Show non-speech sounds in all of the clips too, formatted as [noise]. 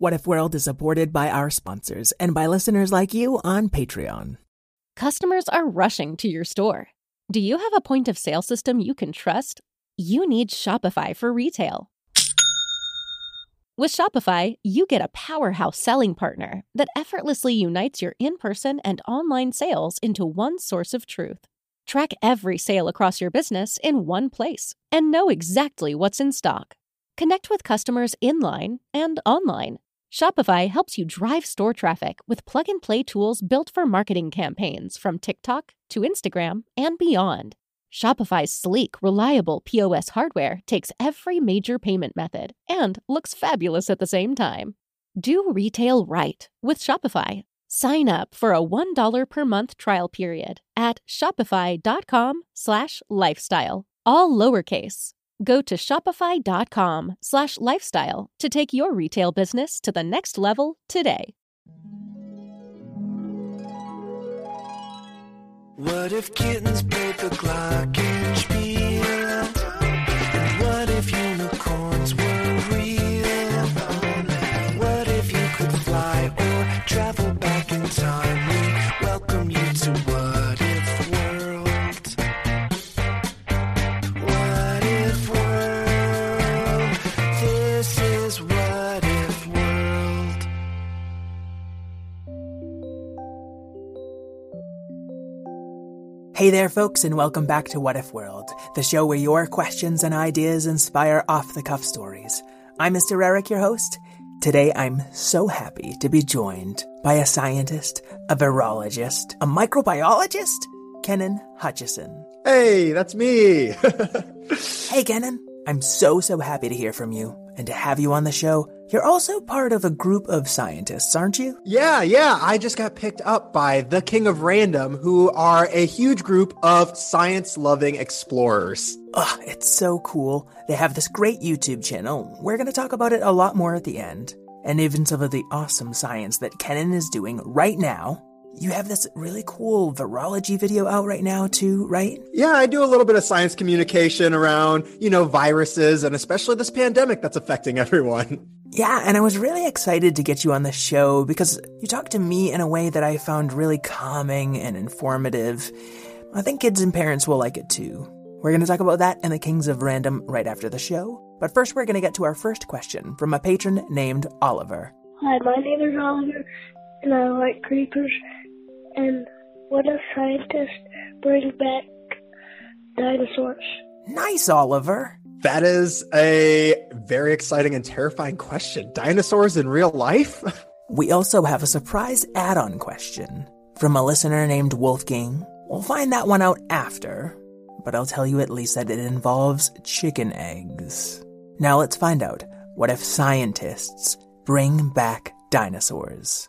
What If World is supported by our sponsors and by listeners like you on Patreon. Customers are rushing to your store. Do you have a point of sale system you can trust? You need Shopify for retail. With Shopify, you get a powerhouse selling partner that effortlessly unites your in person and online sales into one source of truth. Track every sale across your business in one place and know exactly what's in stock. Connect with customers in line and online. Shopify helps you drive store traffic with plug and play tools built for marketing campaigns from TikTok to Instagram and beyond. Shopify's sleek, reliable POS hardware takes every major payment method and looks fabulous at the same time. Do retail right with Shopify. Sign up for a $1 per month trial period at shopify.com slash lifestyle, all lowercase. Go to shopify.com slash lifestyle to take your retail business to the next level today. What if kittens played the glockenspiel? Hey there, folks, and welcome back to What If World, the show where your questions and ideas inspire off the cuff stories. I'm Mr. Eric, your host. Today, I'm so happy to be joined by a scientist, a virologist, a microbiologist, Kennen Hutchison. Hey, that's me. [laughs] Hey, Kennen. I'm so, so happy to hear from you and to have you on the show. You're also part of a group of scientists, aren't you? yeah, yeah. I just got picked up by the King of Random, who are a huge group of science loving explorers. Ugh, it's so cool. They have this great YouTube channel. We're going to talk about it a lot more at the end. And even some of the awesome science that Kennen is doing right now. You have this really cool virology video out right now, too, right? Yeah, I do a little bit of science communication around, you know, viruses and especially this pandemic that's affecting [laughs] everyone. Yeah, and I was really excited to get you on the show because you talked to me in a way that I found really calming and informative. I think kids and parents will like it too. We're going to talk about that and the Kings of Random right after the show. But first, we're going to get to our first question from a patron named Oliver. Hi, my name is Oliver, and I like creepers. And what if scientists bring back dinosaurs? Nice, Oliver. That is a very exciting and terrifying question. Dinosaurs in real life? [laughs] We also have a surprise add on question from a listener named Wolfgang. We'll find that one out after, but I'll tell you at least that it involves chicken eggs. Now let's find out what if scientists bring back dinosaurs?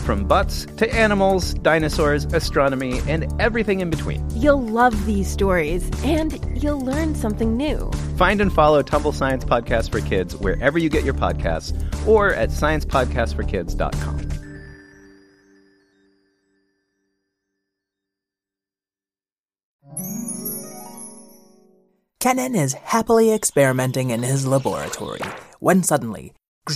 from butts to animals, dinosaurs, astronomy, and everything in between. You'll love these stories, and you'll learn something new. Find and follow Tumble Science Podcast for Kids wherever you get your podcasts or at sciencepodcastforkids.com. Kennen is happily experimenting in his laboratory when suddenly a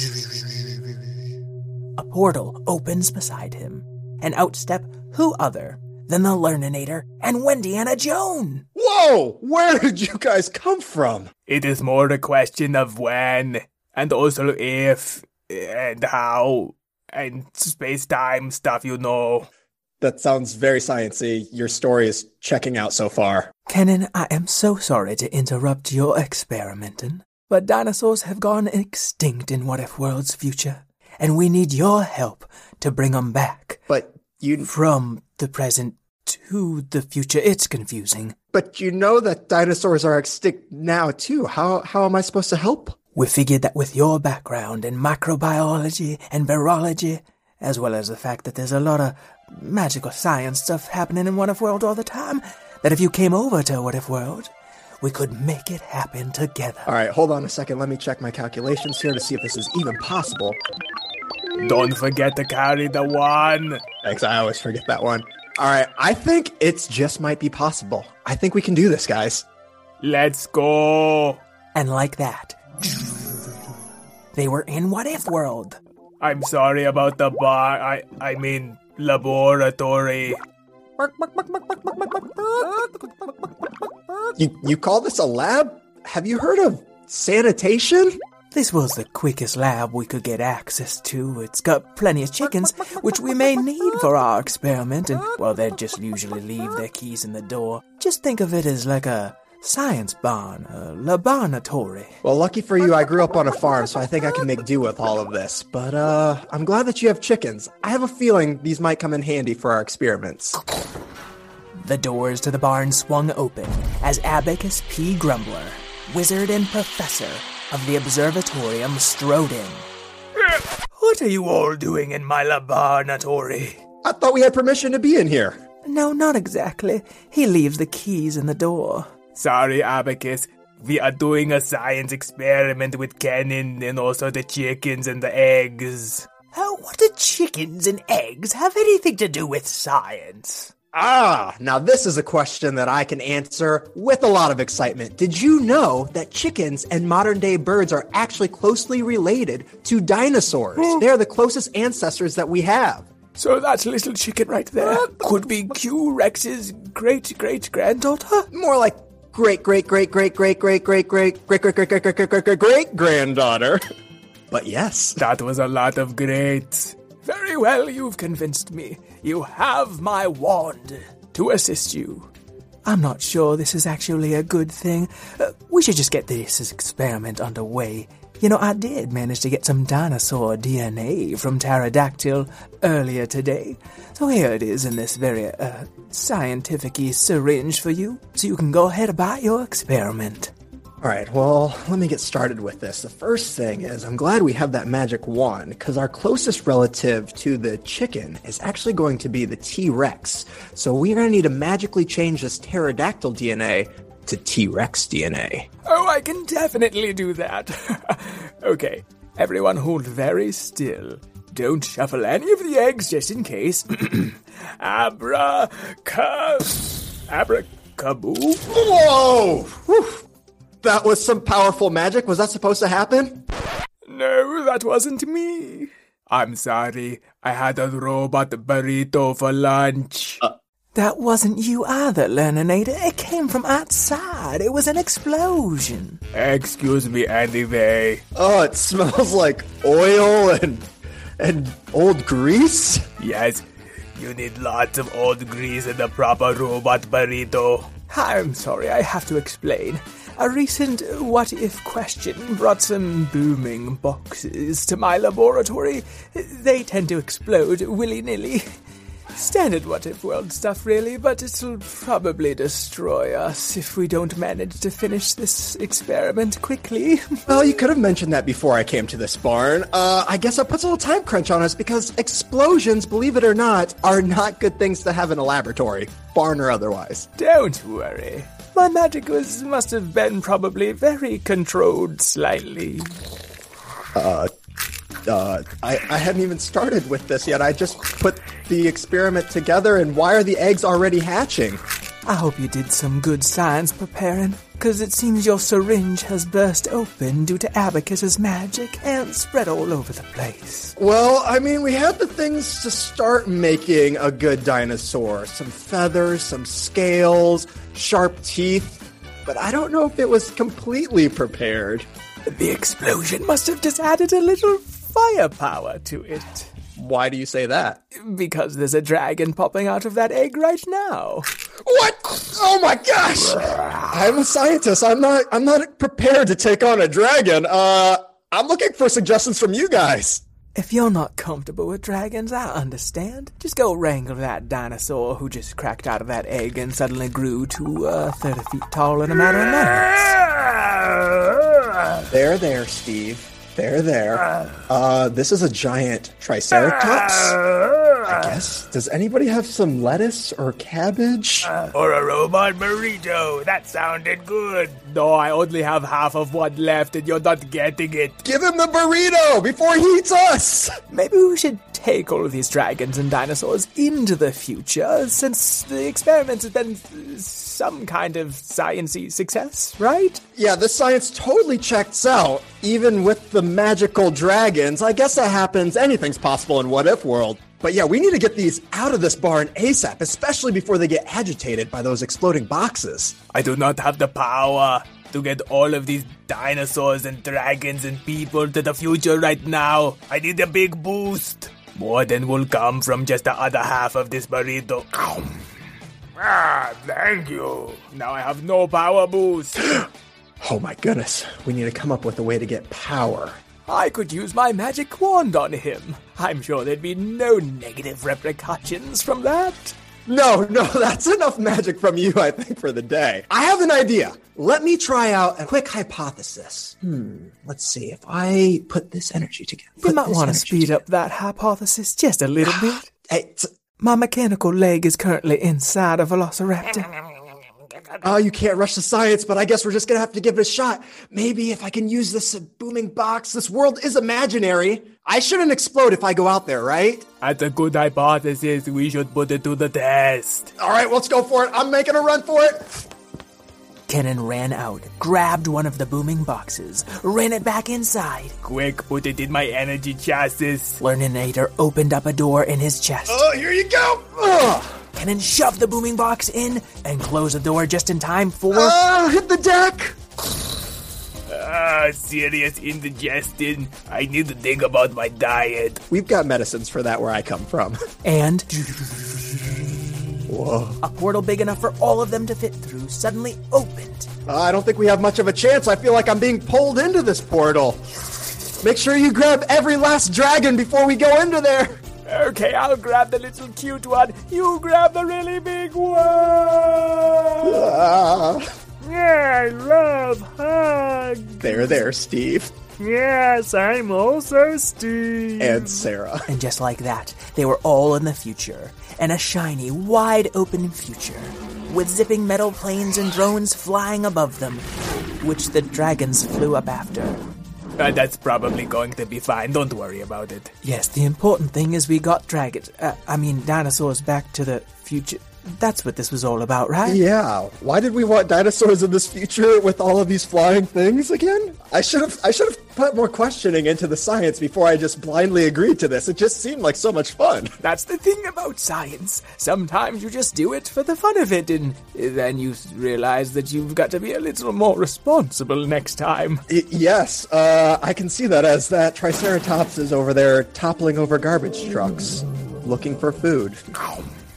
portal opens beside him, and out step who other than the Learninator and Whendiana Joan. Whoa! Where did you guys come from? It is more a question of when, and also if, and how, and space time stuff, you know. That sounds very sciencey. Your story is checking out so far. Kennen, I am so sorry to interrupt your experimenting, but dinosaurs have gone extinct in What If World's future, and we need your help to bring 'em back. But you From the present to the future, it's confusing. but you know that dinosaurs are extinct now too. How how am I supposed to help? We figured that with your background in microbiology and virology, as well as the fact that there's a lot of magical science stuff happening in What If World all the time, that if you came over to What If World, we could make it happen together. All right, hold on a second. Let me check my calculations here to see if this is even possible. Don't forget to carry the one. Thanks, I always forget that one. All right, I think it's just might be possible. I think we can do this, guys. Let's go. And like that, they were in What If World. I'm sorry about the bar. I I mean laboratory. You you call this a lab? Have you heard of sanitation? This was the quickest lab we could get access to. It's got plenty of chickens, which we may need for our experiment, and, well, they'd just usually leave their keys in the door. Just think of it as like a science barn, a laboratory. Well, lucky for you, I grew up on a farm, so I think I can make do with all of this. But uh, I'm glad that you have chickens. I have a feeling these might come in handy for our experiments. The doors to the barn swung open as Abacus P. Grumbler, wizard and professor of the observatorium, strode in. What are you all doing in my laboratory? I thought we had permission to be in here. No, not exactly. He leaves the keys in the door. Sorry, Abacus. We are doing a science experiment with Kennen and also the chickens and the eggs. Oh, what do chickens and eggs have anything to do with science? Ah, now this is a question that I can answer with a lot of excitement. Did you know that chickens and modern day birds are actually closely related to dinosaurs? They're the closest ancestors that we have. So that little chicken right there could be T Rex's great great granddaughter? More like great, great, great, great, great, great, great, great, great, great, great, great, great, great, great, great, great granddaughter. But yes, That was a lot of great. Very well, you've convinced me. You have my wand to assist you. I'm not sure this is actually a good thing. Uh, we should just get this experiment underway. You know, I did manage to get some dinosaur DNA from pterodactyl earlier today. So here it is in this very uh, scientific syringe for you, so you can go ahead about your experiment. All right, well, let me get started with this. The first thing is, I'm glad we have that magic wand because our closest relative to the chicken is actually going to be the T Rex. So we're going to need to magically change this pterodactyl DNA to T Rex DNA. Oh, I can definitely do that. [laughs] okay, everyone hold very still. Don't shuffle any of the eggs just in case. [clears throat] Abra ca abracaboo. Whoa! Whew. That was some powerful magic. Was that supposed to happen? No, that wasn't me. I'm sorry. I had a robot burrito for lunch. Uh. That wasn't you either, Learninator. It came from outside. It was an explosion. Excuse me, anyway. Oh, it smells [laughs] like oil and and old grease. Yes, you need lots of old grease in the proper robot burrito. I'm sorry, I have to explain. A recent what if question brought some booming boxes to my laboratory. They tend to explode willy nilly. Standard what if world stuff, really, but it'll probably destroy us if we don't manage to finish this experiment quickly. [laughs] Well, you could have mentioned that before I came to this barn. Uh, I guess that puts a little time crunch on us because explosions, believe it or not, are not good things to have in a laboratory, barn or otherwise. Don't worry. My magic was must have been probably very controlled slightly. Uh, uh, I, I hadn't even started with this yet. I just put the experiment together, and why are the eggs already hatching? I hope you did some good science preparing. because it seems your syringe has burst open due to Abacus's magic and spread all over the place. Well, I mean, we had the things to start making a good dinosaur some feathers, some scales, sharp teeth. But I don't know if it was completely prepared. The explosion must have just added a little firepower to it. Why do you say that? Because there's a dragon popping out of that egg right now. What? Oh my gosh! I'm a scientist. I'm not. I'm not prepared to take on a dragon. Uh, I'm looking for suggestions from you guys. If you're not comfortable with dragons, I understand. Just go wrangle that dinosaur who just cracked out of that egg and suddenly grew to uh, 30 feet tall in a matter of minutes. There, there, Steve. There, there. Uh, this is a giant triceratops. I guess. Does anybody have some lettuce or cabbage? Or a robot burrito. That sounded good. No, I only have half of one left and you're not getting it. Give him the burrito before he eats us. Maybe we should take all of these dragons and dinosaurs into the future since the experiment has been uh, some kind of sciency success, right? Yeah, this science totally checks out, even with the magical dragons. I guess that happens. Anything's possible in What If World. But yeah, we need to get these out of this barn ASAP, especially before they get agitated by those exploding boxes. I do not have the power to get all of these dinosaurs and dragons and people to the future right now. I need a big boost. More than will come from just the other half of this burrito. Ah, thank you. Now I have no power boost. [gasps] Oh my goodness, we need to come up with a way to get power. I could use my magic wand on him. I'm sure there'd be no negative repercussions from that. No, no, [laughs] that's enough magic from you, I think, for the day. I have an idea. Let me try out a quick hypothesis. Hmm, let's see. If I put this energy together. We might want to speed up that hypothesis just a little bit. [sighs] Hey, t- My mechanical leg is currently inside a velociraptor. [laughs] oh, you can't rush the science, but I guess we're just gonna have to give it a shot. Maybe if I can use this uh, booming box, this world is imaginary. I shouldn't explode if I go out there, right? That's a good hypothesis. We should put it to the test. All right, let's go for it. I'm making a run for it. Kennen ran out, grabbed one of the booming boxes, ran it back inside. Quick, put it in my energy chassis. Learninator opened up a door in his chest. Oh, here you go. Ugh. Kennen shove the booming box in and close the door just in time for. Ah, hit the deck. Ah, serious indigestion. I need to think about my diet. We've got medicines for that where I come from. [laughs] and Whoa. a portal big enough for all of them to fit through suddenly opened. Uh, I don't think we have much of a chance. I feel like I'm being pulled into this portal. Make sure you grab every last dragon before we go into there. Okay, I'll grab the little cute one. You grab the really big one. Ah, [laughs] Yeah, I love hugs. there, there, Steve Yes, I'm also Steve. and Sarah. And just like that, they were all in the future, and a shiny, wide open future, with zipping metal planes and drones flying above them, which the dragons flew up after. Uh, that's probably going to be fine. Don't worry about it. Yes, the important thing is we got dragons, uh, I mean dinosaurs back to the future. That's what this was all about, right? Yeah, why did we want dinosaurs in this future with all of these flying things again? I should have I should have put more questioning into the science before I just blindly agreed to this. It just seemed like so much fun. [laughs] That's the thing about science. Sometimes you just do it for the fun of it, and then you realize that you've got to be a little more responsible next time. Y- yes, uh, I can see that as that Triceratops is over there toppling over garbage trucks, looking for food.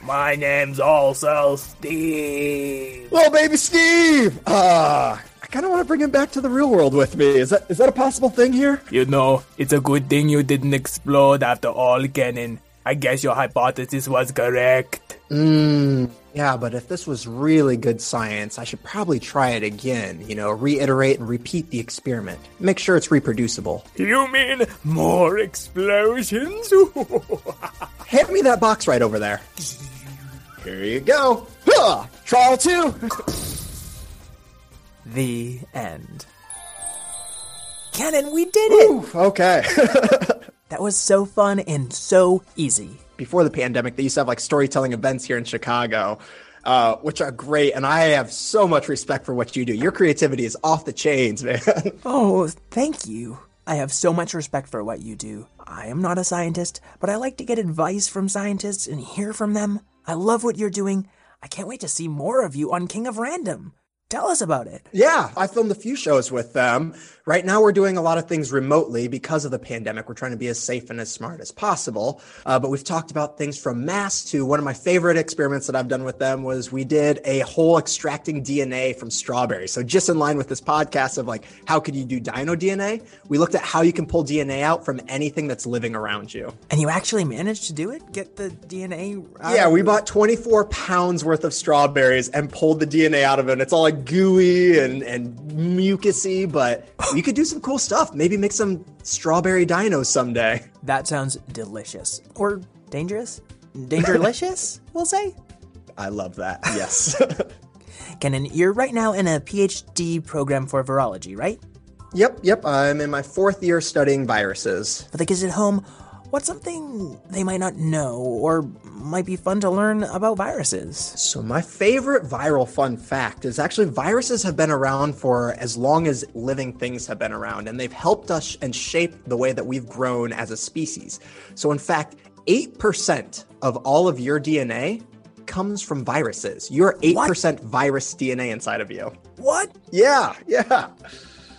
My name's also Steve. Little baby Steve! Ah, I kind of want to bring him back to the real world with me. Is that is that a possible thing here? You know, it's a good thing you didn't explode after all, Kennen. I guess your hypothesis was correct. Mmm. Yeah, but if this was really good science, I should probably try it again. You know, reiterate and repeat the experiment. Make sure it's reproducible. You mean more explosions? [laughs] Hand me that box right over there. Here you go. Huh, trial two. [laughs] The end. Kennen, we did it! Ooh, okay. [laughs] That was so fun and so easy. Before the pandemic, they used to have like storytelling events here in Chicago. uh, which are great. And I have so much respect for what you do. Your creativity is off the chains, [laughs] man. Oh, thank you. I have so much respect for what you do. I am not a scientist, but I like to get advice from scientists and hear from them. I love what you're doing. I can't wait to see more of you on King of Random. Tell us about it. Yeah, I filmed a few shows with them. Right now, we're doing a lot of things remotely because of the pandemic. We're trying to be as safe and as smart as possible. Uh, but we've talked about things from masks to one of my favorite experiments that I've done with them was we did a whole extracting DNA from strawberries. So just in line with this podcast of like, how could you do dino DNA? We looked at how you can pull DNA out from anything that's living around you. And you actually managed to do it? Get the DNA out Yeah, we bought 24 pounds worth of strawberries and pulled the DNA out of it. And it's all like gooey and, and mucusy, but you could do some cool stuff. Maybe make some strawberry dinos someday. That sounds delicious. Or dangerous? Dangerlicious, [laughs] we'll say? I love that. Yes. [laughs] [laughs] Kennen, you're right now in a PhD program for virology, right? yep, yep. I'm in my fourth year studying viruses. For the kids at home, what's something they might not know or might be fun to learn about viruses? So, my favorite viral fun fact is actually viruses have been around for as long as living things have been around, and they've helped us and shaped the way that we've grown as a species. So, in fact, 8% of all of your DNA comes from viruses. You're 8% virus DNA inside of you. What? Yeah, yeah.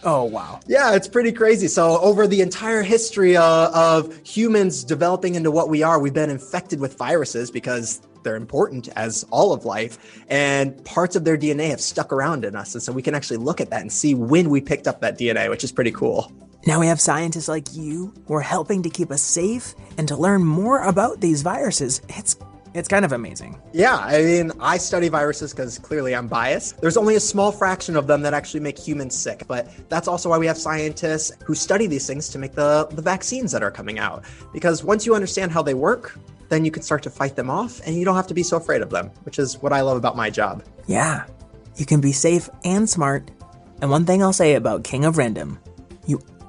Oh, wow. Yeah, it's pretty crazy. So, over the entire history uh, of humans developing into what we are, we've been infected with viruses because they're important as all of life, and parts of their DNA have stuck around in us. And so, we can actually look at that and see when we picked up that DNA, which is pretty cool. Now we have scientists like you who are helping to keep us safe and to learn more about these viruses. It's it's kind of amazing. Yeah, I mean, I study viruses because clearly I'm biased. There's only a small fraction of them that actually make humans sick, but that's also why we have scientists who study these things to make the, the vaccines that are coming out. Because once you understand how they work, then you can start to fight them off and you don't have to be so afraid of them, which is what I love about my job. Yeah, you can be safe and smart. And one thing I'll say about King of Random,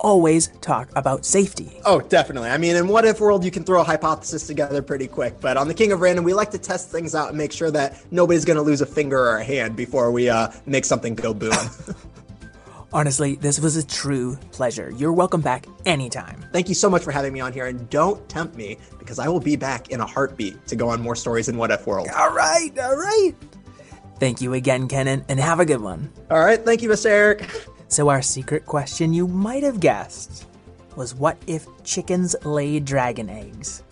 always talk about safety. Oh, definitely. I mean, in What If World, you can throw a hypothesis together pretty quick, but on the King of Random, we like to test things out and make sure that nobody's going to lose a finger or a hand before we uh, make something go boom. [laughs] Honestly, this was a true pleasure. You're welcome back anytime. Thank you so much for having me on here, and don't tempt me because I will be back in a heartbeat to go on more stories in What If World. All right, all right. Thank you again, Kennen, and have a good one. All right, thank you, Mr. Eric. [laughs] So, our secret question you might have guessed was what if chickens lay dragon eggs?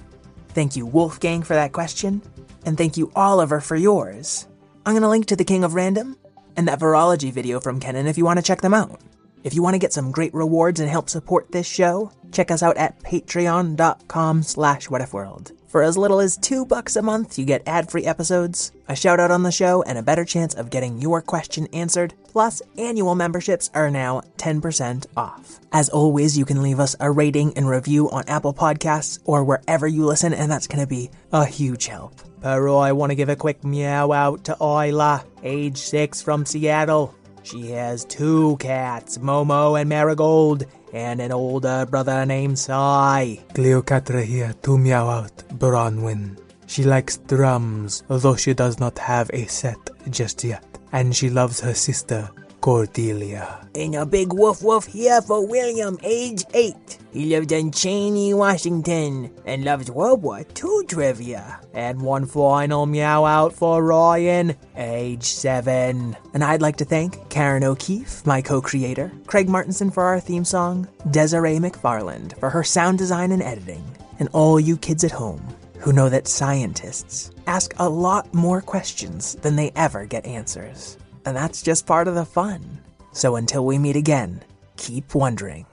Thank you, Wolfgang, for that question, and thank you, Oliver, for yours. I'm to link to the King of Random and that virology video from Kennen if you want to check them out. If you want to get some great rewards and help support this show, check us out at patreon.com slash whatifworld. For as little as two bucks a month, you get ad-free episodes, a shout out on the show, and a better chance of getting your question answered. Plus, annual memberships are now 10% off. As always, you can leave us a rating and review on Apple Podcasts or wherever you listen, and that's going to be a huge help. Pero I want to give a quick meow out to Isla, age 6 from Seattle. She has two cats, Momo and Marigold, and an older brother named Sai. Cleopatra here to meow out Bronwyn. She likes drums, although she does not have a set just yet. And she loves her sister, Cordelia. And a big woof woof here for William, age 8. He lived in Cheney, Washington, and loves World War II trivia. And one final meow out for Ryan, age 7. And I'd like to thank Karen O'Keeffe, my co creator, Craig Martinson for our theme song, Dessiree McFarland for her sound design and editing, and all you kids at home who know that scientists ask a lot more questions than they ever get answers. And that's just part of the fun. So until we meet again, keep wondering.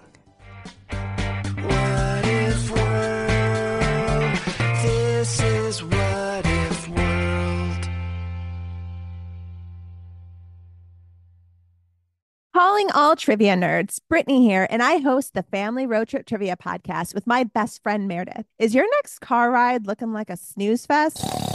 What if world? This is what if world. Calling all trivia nerds, Brittany here, and I host the Family Road Trip Trivia Podcast with my best friend Meredith. Is your next car ride looking like a snooze fest?